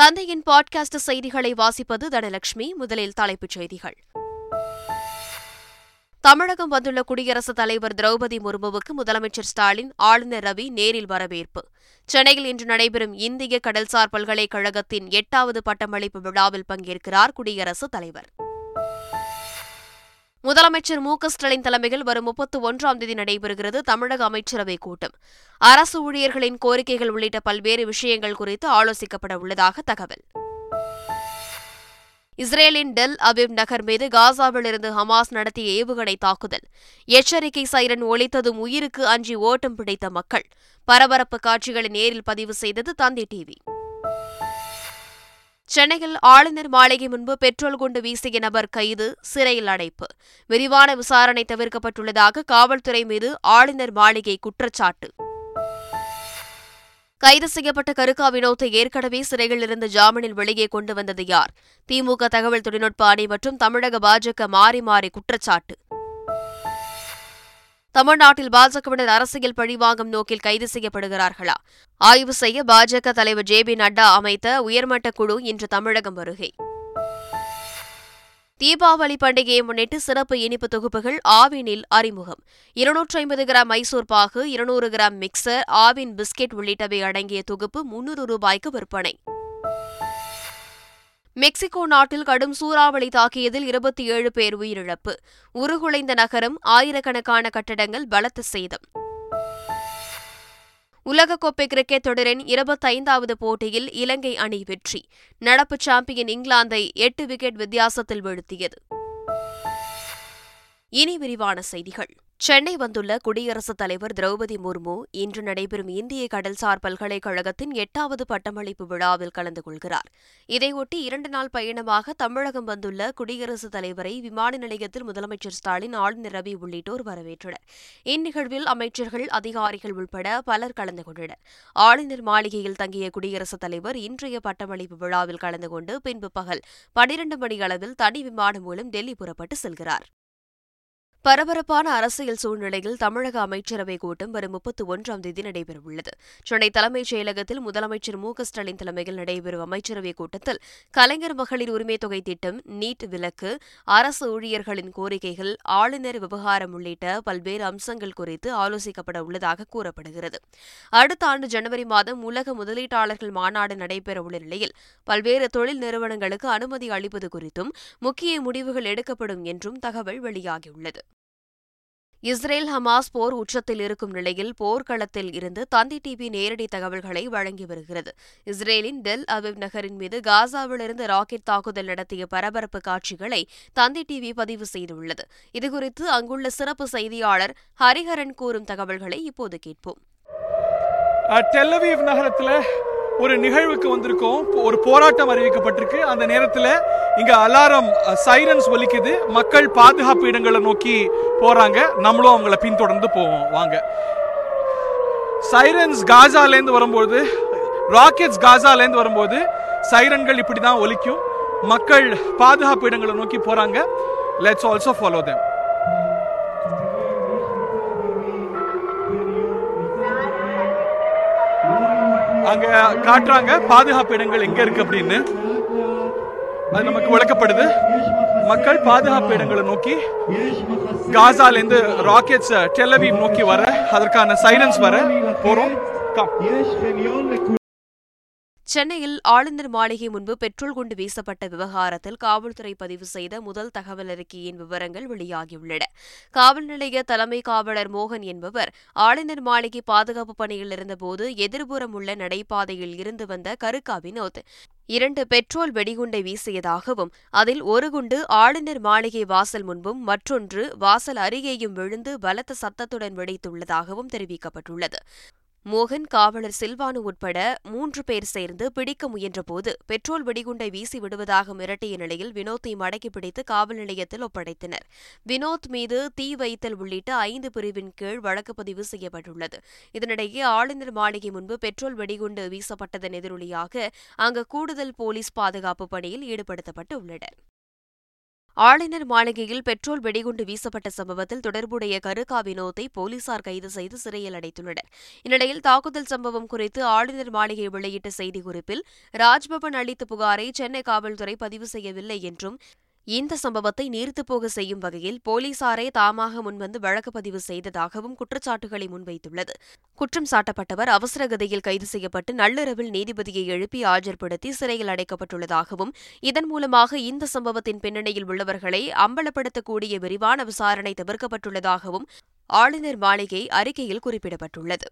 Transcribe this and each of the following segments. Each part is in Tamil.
தந்தையின் பாட்காஸ்ட் செய்திகளை வாசிப்பது தனலட்சுமி. முதலில் தலைப்புச் செய்திகள். தமிழகம் வந்துள்ள குடியரசுத் தலைவர் திரௌபதி முர்முவுக்கு முதலமைச்சர் ஸ்டாலின் ஆளுநர் ரவி நேரில் வரவேற்பு. சென்னையில் இன்று நடைபெறும் இந்திய கடல்சார் பல்கலைக்கழகத்தின் எட்டாவது பட்டமளிப்பு விழாவில் பங்கேற்கிறார் குடியரசுத் தலைவர். முதலமைச்சர் மு க ஸ்டாலின் தலைமையில் வரும் முப்பத்து ஒன்றாம் தேதி நடைபெறுகிறது தமிழக அமைச்சரவைக் கூட்டம். அரசு ஊழியர்களின் கோரிக்கைகள் உள்ளிட்ட பல்வேறு விஷயங்கள் குறித்து ஆலோசிக்கப்பட உள்ளதாக தகவல். இஸ்ரேலின் டெல் அபிப் நகர் மீது காசாவிலிருந்து ஹமாஸ் நடத்திய ஏவுகணை தாக்குதல். எச்சரிக்கை சைரன் ஒலித்ததும் உயிருக்கு அஞ்சி ஓட்டம் பிடித்த மக்கள். பரபரப்பு காட்சிகளை நேரில் பதிவு செய்தது தந்தி டிவி. சென்னையில் ஆளுநர் மாளிகை முன்பு பெட்ரோல் குண்டு வீசிய நபர் கைது சிறையில் அடைப்பு. விரிவான விசாரணை தவிர்க்கப்பட்டுள்ளதாக காவல்துறை மீது ஆளுநர் மாளிகை குற்றச்சாட்டு. கைது செய்யப்பட்ட கருக்கா வினோத்தை ஏற்கனவே சிறையில் இருந்து ஜாமீனில் வெளியே கொண்டு வந்தது யார்? திமுக தகவல் தொழில்நுட்ப அணி மற்றும் தமிழக பாஜக மாறி மாறி குற்றச்சாட்டு. தமிழ்நாட்டில் பாஜகவினர் அரசியல் பழிவாங்கும் நோக்கில் கைது செய்யப்படுகிறார்களா? ஆய்வு செய்ய பாஜக தலைவர் ஜே பி நட்டா அமைத்த உயர்மட்ட குழு இன்று தமிழகம் வருகை. தீபாவளி பண்டிகையை முன்னிட்டு சிறப்பு இனிப்பு தொகுப்புகள் ஆவினில் அறிமுகம். இருநூற்றி ஐம்பது கிராம் மைசூர் பாகு இருநூறு கிராம் மிக்சர் ஆவின் பிஸ்கெட் உள்ளிட்டவை அடங்கிய தொகுப்பு முன்னூறு ரூபாய்க்கு விற்பனை. மெக்சிகோ நாட்டில் கடும் சூறாவளி தாக்கியதில் இருபத்தி ஏழு பேர் உயிரிழப்பு. உருகுலைந்த நகரம் ஆயிரக்கணக்கான கட்டடங்கள் பலத்த சேதம். உலகக்கோப்பை கிரிக்கெட் தொடரின் இருபத்தைந்தாவது போட்டியில் இலங்கை அணி வெற்றி. நடப்பு சாம்பியன் இங்கிலாந்தை எட்டு விக்கெட் வித்தியாசத்தில் வீழ்த்தியது. இனி விரிவான செய்திகள். சென்னை வந்துள்ள குடியரசுத் தலைவர் திரௌபதி முர்மு இன்று நடைபெறும் இந்திய கடல்சார் பல்கலைக்கழகத்தின் எட்டாவது பட்டமளிப்பு விழாவில் கலந்து கொள்கிறார். இதையொட்டி இரண்டு நாள் பயணமாக தமிழகம் வந்துள்ள குடியரசுத் தலைவரை விமான நிலையத்தில் முதலமைச்சர் ஸ்டாலின் ஆளுநர் ரவி உள்ளிட்டோர் வரவேற்றனர். இந்நிகழ்வில் அமைச்சர்கள் அதிகாரிகள் உள்பட பலர் கலந்து கொண்டனர். ஆளுநர் மாளிகையில் தங்கிய குடியரசுத் தலைவர் இன்றைய பட்டமளிப்பு விழாவில் கலந்து கொண்டு பின்பு பகல் பனிரண்டு மணி அளவில் தனி விமானம் மூலம் டெல்லி புறப்பட்டு செல்கிறார். பரபரப்பான அரசியல் சூழ்நிலையில் தமிழக அமைச்சரவை கூட்டம் வரும் முப்பத்தி ஒன்றாம் தேதி நடைபெறவுள்ளது. சென்னை தலைமைச் செயலகத்தில் முதலமைச்சர் மு க ஸ்டாலின் தலைமையில் நடைபெறும் அமைச்சரவைக் கூட்டத்தில் கலைஞர் மகளிர் உரிமை தொகை திட்டம் நீட் விலக்கு அரசு ஊழியர்களின் கோரிக்கைகள் ஆளுநர் விவகாரம் உள்ளிட்ட பல்வேறு அம்சங்கள் குறித்து ஆலோசிக்கப்பட உள்ளதாக கூறப்படுகிறது. அடுத்த ஆண்டு ஜனவரி மாதம் உலக முதலீட்டாளர்கள் மாநாடு நடைபெறவுள்ள நிலையில் பல்வேறு தொழில் நிறுவனங்களுக்கு அனுமதி அளிப்பது குறித்தும் முக்கிய முடிவுகள் எடுக்கப்படும் என்றும் தகவல் வெளியாகியுள்ளது. இஸ்ரேல் ஹமாஸ் போர் உச்சத்தில் இருக்கும் நிலையில் போர்க்களத்தில் இருந்து தந்தி டிவி நேரடி தகவல்களை வழங்கி வருகிறது. இஸ்ரேலின் டெல் அபிப் நகரின் மீது காசாவிலிருந்து ராக்கெட் தாக்குதல் நடத்திய பரபரப்பு காட்சிகளை தந்தி டிவி பதிவு செய்துள்ளது. இதுகுறித்து அங்குள்ள சிறப்பு செய்தியாளர் ஹரிஹரன் கூறும் தகவல்களை இப்போது கேட்போம். டெல்லவீவ் நகரத்தில் ஒரு நிகழ்வுக்கு வந்திருக்கோம். ஒரு போராட்டம் அறிவிக்கப்பட்டிருக்கு. அந்த நேரத்தில் இங்க அலாரம் சைரன்ஸ் ஒலிக்குது. மக்கள் பாதுகாப்பு இடங்களை நோக்கி போறாங்க. நம்மளும் அவங்கள பின்தொடர்ந்து போவோம். வாங்க. சைரன்ஸ் காசாலேருந்து வரும்போது ராக்கெட்ஸ் காசாலேருந்து வரும்போது சைரன்கள் இப்படி தான் ஒலிக்கும். மக்கள் பாதுகாப்பு இடங்களை நோக்கி போறாங்க. லெட்ஸ் ஆல்சோ ஃபாலோ தேம் அங்க காட்டுறாங்க. பாதுகாப்பு இடங்கள் எங்க இருக்கு அப்படின்னு. அது நமக்கு விளக்கப்படுது. மக்கள் பாதுகாப்பு இடங்களை நோக்கி காசால இருந்து ராக்கெட்ஸ் டெலவீவ் நோக்கி வர அதற்கான சைலன்ஸ் வர போறோம். சென்னையில் ஆளுநர் மாளிகை முன்பு பெட்ரோல் குண்டு வீசப்பட்ட விவகாரத்தில் காவல்துறை பதிவு செய்த முதல் தகவல் அறிக்கையின் விவரங்கள் வெளியாகியுள்ளன. காவல் நிலைய தலைமை காவலர் மோகன் என்பவர் ஆளுநர் மாளிகை பாதுகாப்பு பணியில் இருந்தபோது எதிர்புறம் உள்ள நடைபாதையில் இருந்து வந்த கருக்கா வினோத் இரண்டு பெட்ரோல் வெடிகுண்டை வீசியதாகவும் அதில் ஒரு குண்டு ஆளுநர் மாளிகை வாசல் முன்பும் மற்றொன்று வாசல் அருகேயும் விழுந்து பலத்த சத்தத்துடன் வெடித்துள்ளதாகவும் தெரிவிக்கப்பட்டுள்ளது. மோகன் காவலர் சில்வானு உட்பட மூன்று பேர் சேர்ந்து பிடிக்க முயன்றபோது பெட்ரோல் வெடிகுண்டை வீசி விடுவதாக மிரட்டிய நிலையில் வினோத்தை மடக்கி பிடித்து காவல் நிலையத்தில் ஒப்படைத்தனர். வினோத் மீது தீ வைத்தல் உள்ளிட்ட ஐந்து பிரிவின் கீழ் வழக்கு பதிவு செய்யப்பட்டுள்ளது. இதனிடையே ஆளுநர் மாளிகை முன்பு பெட்ரோல் வெடிகுண்டு வீசப்பட்டதன் எதிரொலியாக அங்கு கூடுதல் போலீஸ் பாதுகாப்பு பணியில் ஈடுபடுத்தப்பட்டு உள்ளனர் ஆளுநர் மாளிகையில் பெட்ரோல் வெடிகுண்டு வீசப்பட்ட சம்பவத்தில் தொடர்புடைய கருக்கா வினோத்தை போலீசார் கைது செய்து சிறையில் அடைத்துள்ளனர். இந்நிலையில் தாக்குதல் சம்பவம் குறித்து ஆளுநர் மாளிகை வெளியிட்ட செய்திக்குறிப்பில் ராஜ்பவன் அளித்த புகாரை சென்னை காவல்துறை பதிவு செய்யவில்லை என்றும் இந்த சம்பவத்தை நீர்த்துப்போக செய்யும் வகையில் போலீசாரே தாமாக முன்வந்து வழக்கு பதிவு செய்ததாகவும் குற்றச்சாட்டுகளை முன்வைத்துள்ளது. குற்றம் சாட்டப்பட்டவர் அவசரகதியில் கைது செய்யப்பட்டு நள்ளிரவில் நீதிபதியை எழுப்பி ஆஜர்படுத்தி சிறையில் அடைக்கப்பட்டுள்ளதாகவும் இதன் மூலமாக இந்த சம்பவத்தின் பின்னணியில் உள்ளவர்களை அம்பலப்படுத்தக்கூடிய விரிவான விசாரணை தவிர்க்கப்பட்டுள்ளதாகவும் ஆளுநர் மாளிகை அறிக்கையில் குறிப்பிடப்பட்டுள்ளது.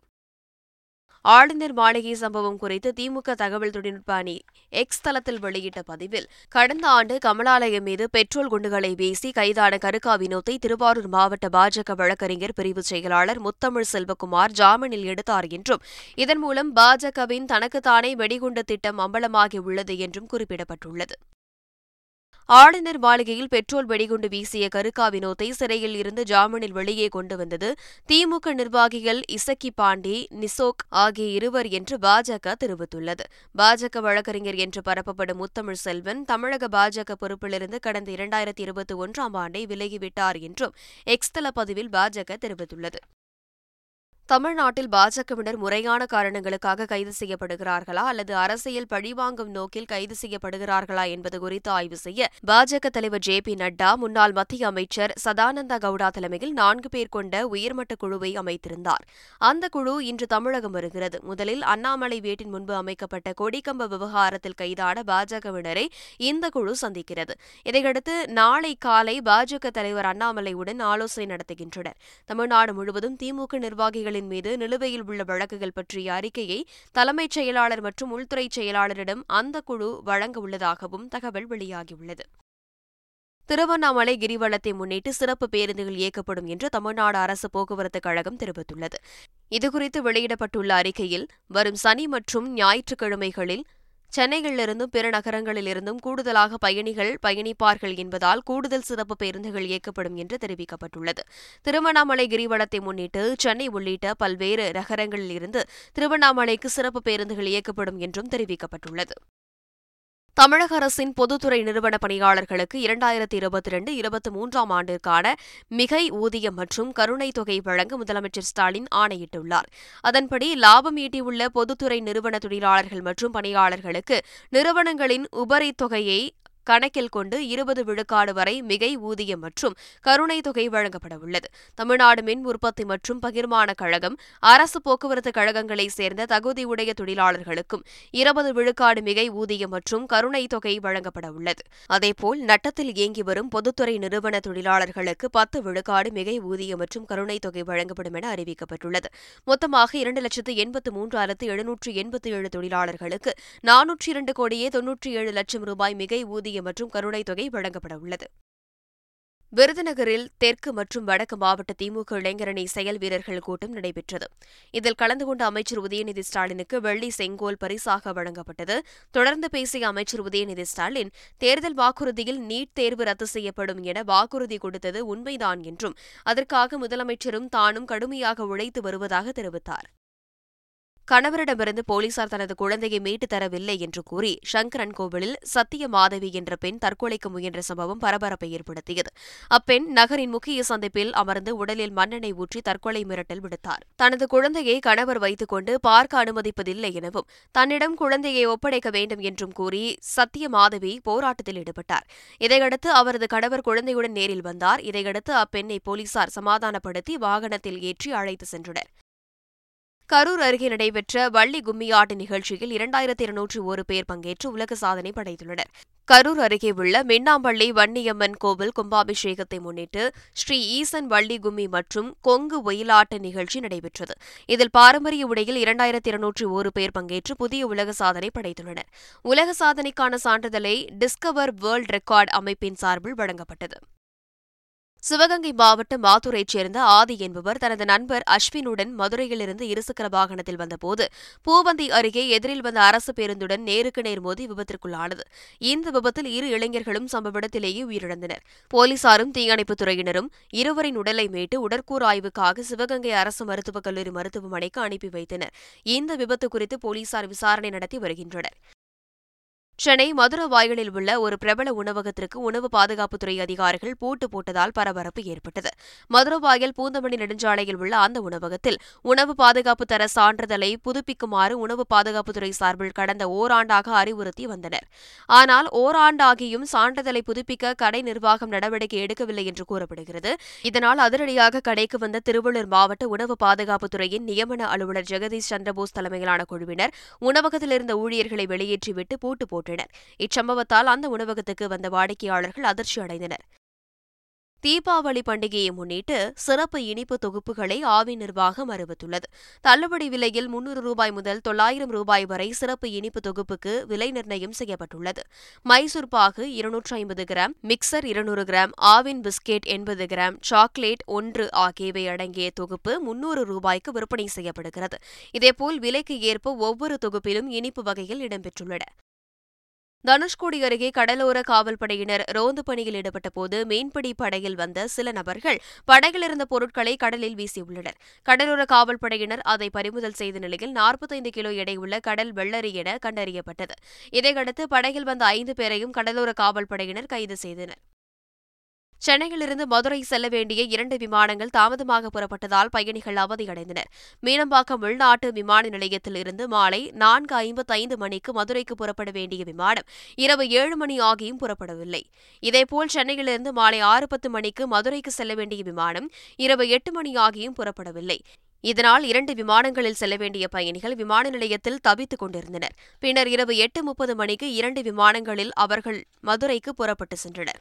ஆளுநர் மாளிகை சம்பவம் குறித்து திமுக தகவல் தொழில்நுட்ப அணி எக்ஸ் தளத்தில் வெளியிட்ட பதிவில் கடந்த ஆண்டு கமலாலயம் மீது பெட்ரோல் குண்டுகளை வீசி கைதான கருக்கா வினோத்தை திருவாரூர் மாவட்ட பாஜக வழக்கறிஞர் பிரிவு செயலாளர் முத்தமிழ் செல்வகுமார் ஜாமீனில் எடுத்தார் என்றும் இதன் மூலம் பாஜகவின் தனக்குத்தானே வெடிகுண்டு திட்டம் அம்பலமாகியுள்ளது என்றும் குறிப்பிடப்பட்டுள்ளது. ஆளுநர் மாளிகையில் பெட்ரோல் வெடிகுண்டு வீசிய கருக்கா வினோத்தை சிறையில் இருந்து ஜாமீனில் வெளியே கொண்டு வந்தது திமுக நிர்வாகிகள் இசக்கி பாண்டி நிசோக் ஆகிய இருவர் என்று பாஜக தெரிவித்துள்ளது. பாஜக வழக்கறிஞர் என்று பரப்பப்படும் முத்தமிழ் செல்வன் தமிழக பாஜக பொறுப்பிலிருந்து கடந்த இரண்டாயிரத்தி இருபத்தி ஒன்றாம் ஆண்டை விலகிவிட்டார் என்றும் எக்ஸ்தல பதிவில் பாஜக தெரிவித்துள்ளது. தமிழ்நாட்டில் பாஜகவினர் முறையான காரணங்களுக்காக கைது செய்யப்படுகிறார்களா அல்லது அரசியல் பழிவாங்கும் நோக்கில் கைது செய்யப்படுகிறார்களா என்பது குறித்து ஆய்வு செய்ய பாஜக தலைவர் ஜே பி நட்டா முன்னாள் மத்திய அமைச்சர் சதானந்த கவுடா தலைமையில் நான்கு பேர் கொண்ட உயர்மட்ட குழுவை அமைத்திருந்தார். அந்த குழு இன்று தமிழகம் வருகிறது. முதலில் அண்ணாமலை வீட்டின் முன்பு அமைக்கப்பட்ட கொடிக்கம்ப விவகாரத்தில் கைதான பாஜகவினரை இந்த குழு சந்திக்கிறது. இதையடுத்து நாளை காலை பாஜக தலைவர் அண்ணாமலையுடன் ஆலோசனை நடத்துகின்றனர். தமிழ்நாடு முழுவதும் திமுக நிர்வாகிகளின் அதிகாரிகளின் மீது நிலுவையில் உள்ள வழக்குகள் பற்றிய அறிக்கையை தலைமைச் செயலாளர் மற்றும் உள்துறை செயலாளரிடம் அந்த குழு வழங்க உள்ளதாகவும் தகவல் வெளியாகியுள்ளது. திருவண்ணாமலை கிரிவலத்தை முன்னிட்டு சிறப்பு பேருந்துகள் இயக்கப்படும் என்று தமிழ்நாடு அரசு போக்குவரத்து கழகம் தெரிவித்துள்ளது. இதுகுறித்து வெளியிடப்பட்டுள்ள அறிக்கையில் வரும் சனி மற்றும் ஞாயிற்றுக்கிழமைகளில் சென்னையிலிருந்தும் பிற நகரங்களிலிருந்தும் கூடுதலாக பயணிகள் பயணிப்பார்கள் என்பதால் கூடுதல் சிறப்பு பேருந்துகள் இயக்கப்படும் என்று தெரிவிக்கப்பட்டுள்ளது. திருவண்ணாமலை கிரிவலத்தை முன்னிட்டு சென்னை உள்ளிட்ட பல்வேறு நகரங்களிலிருந்து திருவண்ணாமலைக்கு சிறப்பு பேருந்துகள் இயக்கப்படும் என்றும் தெரிவிக்கப்பட்டுள்ளது. தமிழக அரசின் பொதுத்துறை நிறுவன பணியாளர்களுக்கு இரண்டாயிரத்தி இருபத்தி ரெண்டு இருபத்தி மூன்றாம் ஆண்டிற்கான மிகை ஊதியம் மற்றும் கருணை தொகை வழங்க முதலமைச்சர் ஸ்டாலின் ஆணையிட்டுள்ளார். அதன்படி லாபம் ஈட்டியுள்ள பொதுத்துறை நிறுவன தொழிலாளர்கள் மற்றும் பணியாளர்களுக்கு நிறுவனங்களின் உபரி தொகையை கணக்கில் கொண்டு இருபது விழுக்காடு வரை மிகை ஊதியம் மற்றும் கருணை தொகை வழங்கப்பட உள்ளது தமிழ்நாடு மின் உற்பத்தி மற்றும் பகிர்மான கழகம் அரசு போக்குவரத்து கழகங்களைச் சேர்ந்த தகுதியுடைய தொழிலாளர்களுக்கும் இருபது விழுக்காடு மிகை ஊதியம் மற்றும் கருணை தொகை வழங்கப்பட உள்ளது அதேபோல் நட்டத்தில் இயங்கி வரும் பொதுத்துறை நிறுவன தொழிலாளர்களுக்கு பத்து விழுக்காடு மிகை ஊதியம் மற்றும் கருணை தொகை வழங்கப்படும் என அறிவிக்கப்பட்டுள்ளது. மொத்தமாக இரண்டு லட்சத்து எண்பத்து மூன்றாயிரத்து எழுநூற்று எண்பத்தி ஏழு தொழிலாளர்களுக்கு நானூற்றி இரண்டு கோடியே தொன்னூற்றி ஏழு லட்சம் ரூபாய் மிகை ஊதியம் மற்றும் கருணைத் தொகை வழங்கப்பட உள்ளது. விருதுநகரில் தெற்கு மற்றும் வடக்கு மாவட்ட திமுக இளைஞரணி செயல் வீரர்கள் கூட்டம் நடைபெற்றது. இதில் கலந்து கொண்ட அமைச்சர் உதயநிதி ஸ்டாலினுக்கு வெள்ளி செங்கோல் பரிசாக வழங்கப்பட்டது. தொடர்ந்து பேசிய அமைச்சர் உதயநிதி ஸ்டாலின் தேர்தல் வாக்குறுதியில் நீட் தேர்வு ரத்து செய்யப்படும் என வாக்குறுதி கொடுத்தது உண்மைதான் என்றும் அதற்காக முதலமைச்சரும் தானும் கடுமையாக உழைத்து வருவதாக தெரிவித்தார். கணவரிடமிருந்து போலீசார் தனது குழந்தையை மீட்டுத் தரவில்லை என்று கூறி சங்கரன் கோவிலில் சத்திய மாதவி என்ற பெண் தற்கொலைக்கு முயன்ற சம்பவம் பரபரப்பை ஏற்படுத்தியது. அப்பெண் நகரின் முக்கிய சந்திப்பில் அமர்ந்து உடலில் மண்ணெண்ணெய் ஊற்றி தற்கொலை மிரட்டல் விடுத்தார். தனது குழந்தையை கணவர் வைத்துக் கொண்டு பார்க்க அனுமதிப்பதில்லை எனவும் தன்னிடம் குழந்தையை ஒப்படைக்க வேண்டும் என்றும் கூறி சத்திய மாதவி போராட்டத்தில் ஈடுபட்டார். இதையடுத்து அவரது கணவர் குழந்தையுடன் நேரில் வந்தார். இதையடுத்து அப்பெண்ணை போலீசார் சமாதானப்படுத்தி வாகனத்தில் ஏற்றி அழைத்து சென்றனர். கரூர் அருகே நடைபெற்ற வள்ளி கும்மியாட்டு நிகழ்ச்சியில் இரண்டாயிரத்தி இருநூற்று ஒரு பேர் பங்கேற்று உலக சாதனை படைத்துள்ளனர். கரூர் அருகே உள்ள மின்னாம்பள்ளி வன்னியம்மன் கோவில் கும்பாபிஷேகத்தை முன்னிட்டு ஸ்ரீ ஈசன் வள்ளி கும்மி மற்றும் கொங்கு ஒயிலாட்ட நிகழ்ச்சி நடைபெற்றது. இதில் பாரம்பரிய உடையில் இரண்டாயிரத்தி இருநூற்று ஒரு பேர் பங்கேற்று புதிய உலக சாதனை படைத்துள்ளனர். உலக சாதனைக்கான சான்றிதழை டிஸ்கவர் வேர்ல்ட் ரெக்கார்ட் அமைப்பின் சார்பில் வழங்கப்பட்டது. சிவகங்கை மாவட்டம் மாத்தூரைச் சேர்ந்த ஆதி என்பவர் தனது நண்பர் அஸ்வினுடன் மதுரையிலிருந்து இருசக்கர வாகனத்தில் வந்தபோது பூவந்தி அருகே எதிரில் வந்த அரசு பேருந்துடன் நேருக்கு நேர் மோதி விபத்திற்குள்ளானது. இந்த விபத்தில் இரு இளைஞர்களும் சம்பவ இடத்திலேயே உயிரிழந்தனர். போலீசாரும் தீயணைப்புத் துறையினரும் இருவரின் உடலை மீட்டு உடற்கூறு ஆய்வுக்காக சிவகங்கை அரசு மருத்துவக் கல்லூரி மருத்துவமனைக்கு அனுப்பி வைத்தனர். இந்த விபத்து குறித்து போலீசார் விசாரணை நடத்தி வருகின்றனர். சென்னை மதுரவாயலில் உள்ள ஒரு பிரபல உணவகத்திற்கு உணவு பாதுகாப்புத்துறை அதிகாரிகள் பூட்டு போட்டதால் பரபரப்பு ஏற்பட்டது. மதுரவாயல் பூந்தமணி நெடுஞ்சாலையில் உள்ள அந்த உணவகத்தில் உணவு பாதுகாப்பு தர சான்றிதழை புதுப்பிக்குமாறு உணவு பாதுகாப்புத்துறை சார்பில் கடந்த ஓராண்டாக அறிவுறுத்தி வந்தனர். ஆனால் ஓராண்டாகியும் சான்றிதழை புதுப்பிக்க கடை நிர்வாகம் நடவடிக்கை எடுக்கவில்லை என்று கூறப்படுகிறது. இதனால் அதிரடியாக கடைக்கு வந்த திருவள்ளூர் மாவட்ட உணவு பாதுகாப்புத்துறையின் நியமன அலுவலர் ஜெகதீஷ் சந்திரபோஸ் தலைமையிலான குழுவினர் உணவகத்தில் இருந்த ஊழியர்களை வெளியேற்றிவிட்டு பூட்டு போட்டனர் இச்சம்பவத்தால் அந்த உணவகத்துக்கு வந்த வாடிக்கையாளர்கள் அதிர்ச்சி அடைந்தனர். தீபாவளி பண்டிகையை முன்னிட்டு சிறப்பு இனிப்பு தொகுப்புகளை ஆவி நிர்வாகம் அறிவித்துள்ளது. தள்ளுபடி விலையில் முன்னூறு ரூபாய் முதல் தொள்ளாயிரம் ரூபாய் வரை சிறப்பு இனிப்பு தொகுப்புக்கு விலை நிர்ணயம் செய்யப்பட்டுள்ளது. மைசூர் பாகு இருநூற்று ஐம்பது கிராம் மிக்சர் இருநூறு கிராம் ஆவின் பிஸ்கெட் எண்பது கிராம் சாக்லேட் ஒன்று ஆகியவை அடங்கிய தொகுப்பு முன்னூறு ரூபாய்க்கு விற்பனை செய்யப்படுகிறது. இதேபோல் விலைக்கு ஏற்ப ஒவ்வொரு தொகுப்பிலும் இனிப்பு வகைகள் இடம்பெற்றுள்ளன. தனுஷ்கோடி அருகே கடலோர காவல்படையினர் ரோந்து பணியில் ஈடுபட்டபோது மீன்பிடி படகில் வந்த சில நபர்கள் படகில் இருந்த பொருட்களை கடலில் வீசியுள்ளனர். கடலோர காவல்படையினர் அதை பறிமுதல் செய்த நிலையில் நாற்பத்தைந்து கிலோ எடையுள்ள கடல் வெள்ளரி என கண்டறியப்பட்டது. இதையடுத்து படகில் வந்த ஐந்து பேரையும் கடலோர காவல்படையினர் கைது செய்தனர். சென்னையிலிருந்து மதுரை செல்ல வேண்டிய இரண்டு விமானங்கள் தாமதமாக புறப்பட்டதால் பயணிகள் அவதியடைந்தனர். மீனம்பாக்கம் உள்நாட்டு விமான நிலையத்தில் இருந்து மாலை நான்கு ஐம்பத்தைந்து மணிக்கு மதுரைக்கு புறப்பட வேண்டிய விமானம் இரவு ஏழு மணி ஆகியும் புறப்படவில்லை. இதேபோல் சென்னையிலிருந்து மாலை ஆறு பத்து மணிக்கு மதுரைக்கு செல்ல வேண்டிய விமானம் இரவு எட்டு மணி ஆகியும் புறப்படவில்லை. இதனால் இரண்டு விமானங்களில் செல்ல வேண்டிய பயணிகள் விமான நிலையத்தில் தவித்துக் கொண்டிருந்தனர். பின்னர் இரவு எட்டு முப்பது மணிக்கு இரண்டு விமானங்களில் அவர்கள் மதுரைக்கு புறப்பட்டு சென்றனர்.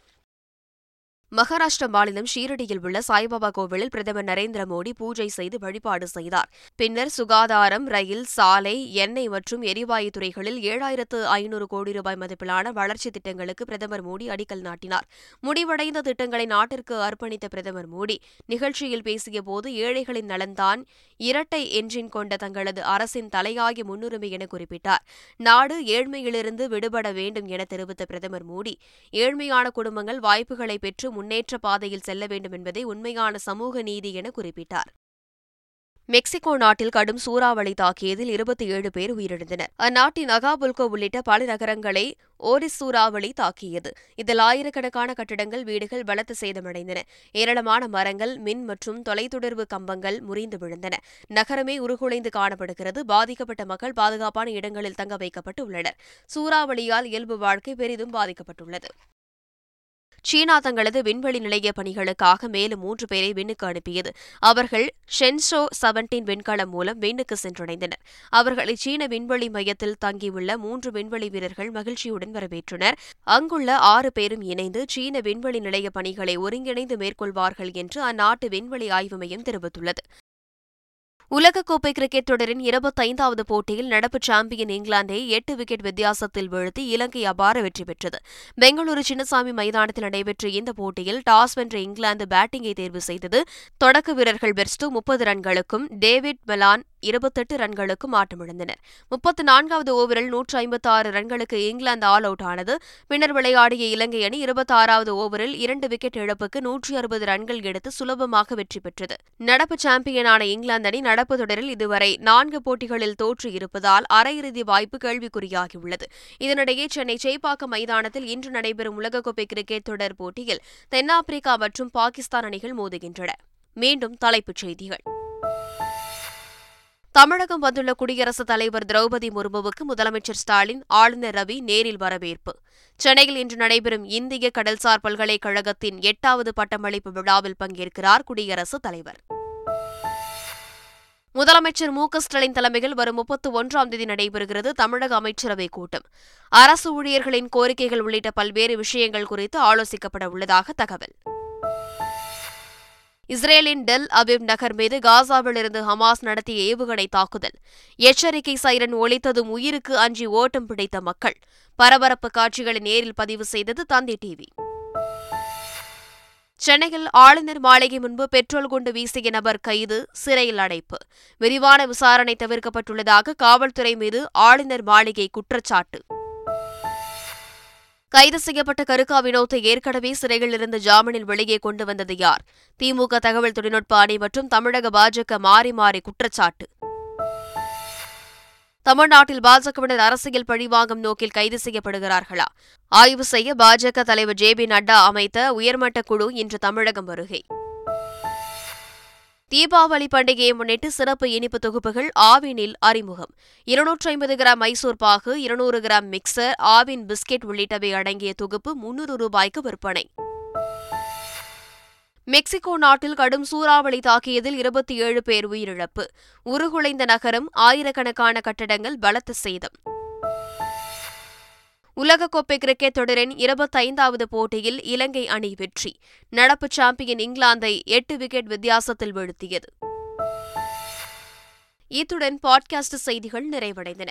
மகாராஷ்டிர மாநிலம் ஷீரடியில் உள்ள சாய்பாபா கோவிலில் பிரதமர் நரேந்திர மோடி பூஜை செய்து வழிபாடு செய்தார். பின்னர் சுகாதாரம் ரயில் சாலை எண்ணெய் மற்றும் எரிவாயு துறைகளில் ஏழாயிரத்து ஐநூறு கோடி ரூபாய் மதிப்பிலான வளர்ச்சித் திட்டங்களுக்கு பிரதமர் மோடி அடிக்கல் நாட்டினார். முடிவடைந்த திட்டங்களை நாட்டிற்கு அர்ப்பணித்த பிரதமர் மோடி நிகழ்ச்சியில் பேசியபோது ஏழைகளின் நலன்தான் இரட்டை என்ஜின் கொண்ட தங்களது அரசின் தலையாய முன்னுரிமை என குறிப்பிட்டார். நாடு ஏழ்மையிலிருந்து விடுபட வேண்டும் என தெரிவித்த பிரதமர் மோடி ஏழ்மையான குடும்பங்கள் வாய்ப்புகளை பெற்று முன்னேற்ற பாதையில் செல்ல வேண்டும் என்பதே உண்மையான சமூக நீதி என குறிப்பிட்டார். மெக்சிகோ நாட்டில் கடும் சூறாவளி தாக்கியதில் இருபத்தி ஏழு பேர் உயிரிழந்தனர். அந்நாட்டின் அகாபுல்கோ உள்ளிட்ட பல நகரங்களை ஓரிஸ் சூறாவளி தாக்கியது. இதில் ஆயிரக்கணக்கான கட்டடங்கள் வீடுகள் பலத்த சேதமடைந்தன. ஏராளமான மரங்கள் மின் மற்றும் தொலைத்தொடர்பு கம்பங்கள் முறிந்து விழுந்தன. நகரமே உருகுலைந்து காணப்படுகிறது. பாதிக்கப்பட்ட மக்கள் பாதுகாப்பான இடங்களில் தங்க வைக்கப்பட்டு உள்ளனர். சூறாவளியால் இயல்பு வாழ்க்கை பெரிதும் பாதிக்கப்பட்டுள்ளது. சீனா தங்களது விண்வெளி நிலைய பணிகளுக்காக மேலும் மூன்று பேரை விண்ணுக்கு அனுப்பியது. அவர்கள் ஷென்ஷோ செவன்டீன் விண்கலம் மூலம் விண்ணுக்கு சென்றடைந்தனர். அவர்களை சீன விண்வெளி மையத்தில் தங்கியுள்ள மூன்று விண்வெளி வீரர்கள் மகிழ்ச்சியுடன் வரவேற்றனர். அங்குள்ள ஆறு பேரும் இணைந்து சீன விண்வெளி நிலைய பணிகளை ஒருங்கிணைந்து மேற்கொள்வார்கள் என்று அந்நாட்டு விண்வெளி ஆய்வு மையம் தெரிவித்துள்ளது. உலகக்கோப்பை கிரிக்கெட் தொடரின் இருபத்தைந்தாவது போட்டியில் நடப்பு சாம்பியன் இங்கிலாந்தை எட்டு விக்கெட் வித்தியாசத்தில் வீழ்த்தி இலங்கை அபார வெற்றி பெற்றது. பெங்களூரு சின்னசாமி மைதானத்தில் நடைபெற்ற இந்த போட்டியில் டாஸ் வென்ற இங்கிலாந்து பேட்டிங்கை தேர்வு செய்தது தொடக்க வீரர்கள் பெர்ஸ்டோ முப்பது ரன்களுக்கும் டேவிட் மெலான் இருபத்தெட்டு ரன்களுக்கும் ஆட்டமிழந்தனர். முப்பத்தி நான்காவது ஓவரில் நூற்று ஐம்பத்தி ஆறு ரன்களுக்கு இங்கிலாந்து ஆல் அவுட் ஆனது. பின்னர் விளையாடிய இலங்கை அணி இருபத்தாறாவது ஓவரில் இரண்டு விக்கெட் இழப்புக்கு நூற்றி அறுபது ரன்கள் எடுத்து சுலபமாக வெற்றி பெற்றது. நடப்பு சாம்பியனான இங்கிலாந்து அணி நடப்பு தொடரில் இதுவரை நான்கு போட்டிகளில் தோற்று இருப்பதால் அரையிறுதி வாய்ப்பு கேள்விக்குறியாகியுள்ளது. இதனிடையே சென்னை சேப்பாக்கம் மைதானத்தில் இன்று நடைபெறும் உலகக்கோப்பை கிரிக்கெட் தொடர் போட்டியில் தென்னாப்பிரிக்கா மற்றும் பாகிஸ்தான் அணிகள் மோதுகின்றன. மீண்டும் தலைப்புச் செய்திகள். தமிழகம் வந்துள்ள குடியரசுத் தலைவர் திரௌபதி முர்முவுக்கு முதலமைச்சர் ஸ்டாலின் ஆளுநர் ரவி நேரில் வரவேற்பு. சென்னையில் இன்று நடைபெறும் இந்திய கடல்சார் பல்கலைக்கழகத்தின் எட்டாவது பட்டமளிப்பு விழாவில் பங்கேற்கிறார் குடியரசுத் தலைவர். முதலமைச்சர் மு க ஸ்டாலின் தலைமையில் வரும் முப்பத்து ஒன்றாம் தேதி நடைபெறுகிறது தமிழக அமைச்சரவைக் கூட்டம். அரசு ஊழியர்களின் கோரிக்கைகள் உள்ளிட்ட பல்வேறு விஷயங்கள் குறித்து ஆலோசிக்கப்பட உள்ளதாக தகவல். இஸ்ரேலின் டெல் அபிப் நகர் மீது காசாவிலிருந்து ஹமாஸ் நடத்திய ஏவுகணை தாக்குதல். எச்சரிக்கை சைரன் ஒலித்ததும் உயிருக்கு அஞ்சி ஓட்டம் பிடித்த மக்கள். பரபரப்பு காட்சிகளை நேரில் பதிவு செய்தது தந்தி டிவி. சென்னையில் ஆளுநர் மாளிகை முன்பு பெட்ரோல் குண்டு வீசிய நபர் கைது சிறையில் அடைப்பு. விரிவான விசாரணை தவிர்க்கப்பட்டுள்ளதாக காவல்துறை மீது ஆளுநர் மாளிகை குற்றச்சாட்டு. கைது செய்யப்பட்ட கருக்கா வினோத்தை ஏற்கனவே சிறையில் இருந்து ஜாமீனில் வெளியே கொண்டு வந்தது யார்? திமுக தகவல் தொழில்நுட்ப அணி மற்றும் தமிழக பாஜக மாறி மாறி குற்றச்சாட்டு. தமிழ்நாட்டில் பாஜகவினர் அரசியல் பழிவாங்கும் நோக்கில் கைது செய்யப்படுகிறார்களா? ஆய்வு செய்ய பாஜக தலைவர் ஜே பி நட்டா அமைத்த உயர்மட்ட குழு இன்று தமிழகம் வருகை. தீபாவளி பண்டிகையை முன்னிட்டு சிறப்பு இனிப்பு தொகுப்புகள் ஆவினில் அறிமுகம். இருநூற்றி ஐம்பது கிராம் மைசூர் பாகு இருநூறு கிராம் மிக்சர் ஆவின் பிஸ்கெட் உள்ளிட்டவை அடங்கிய தொகுப்பு முன்னூறு ரூபாய்க்கு விற்பனை. மெக்சிகோ நாட்டில் கடும் சூறாவளி தாக்கியதில் இருபத்தி ஏழு பேர் உயிரிழப்பு. உருகுலைந்த நகரம் ஆயிரக்கணக்கான கட்டடங்கள் பலத்த சேதம். உலகக்கோப்பை கிரிக்கெட் தொடரின் இருபத்தைந்தாவது போட்டியில் இலங்கை அணி வெற்றி. நடப்பு சாம்பியன் இங்கிலாந்தை எட்டு விக்கெட் வித்தியாசத்தில் வீழ்த்தியது. இத்துடன் பாட்காஸ்ட் செய்திகள் நிறைவடைந்தன.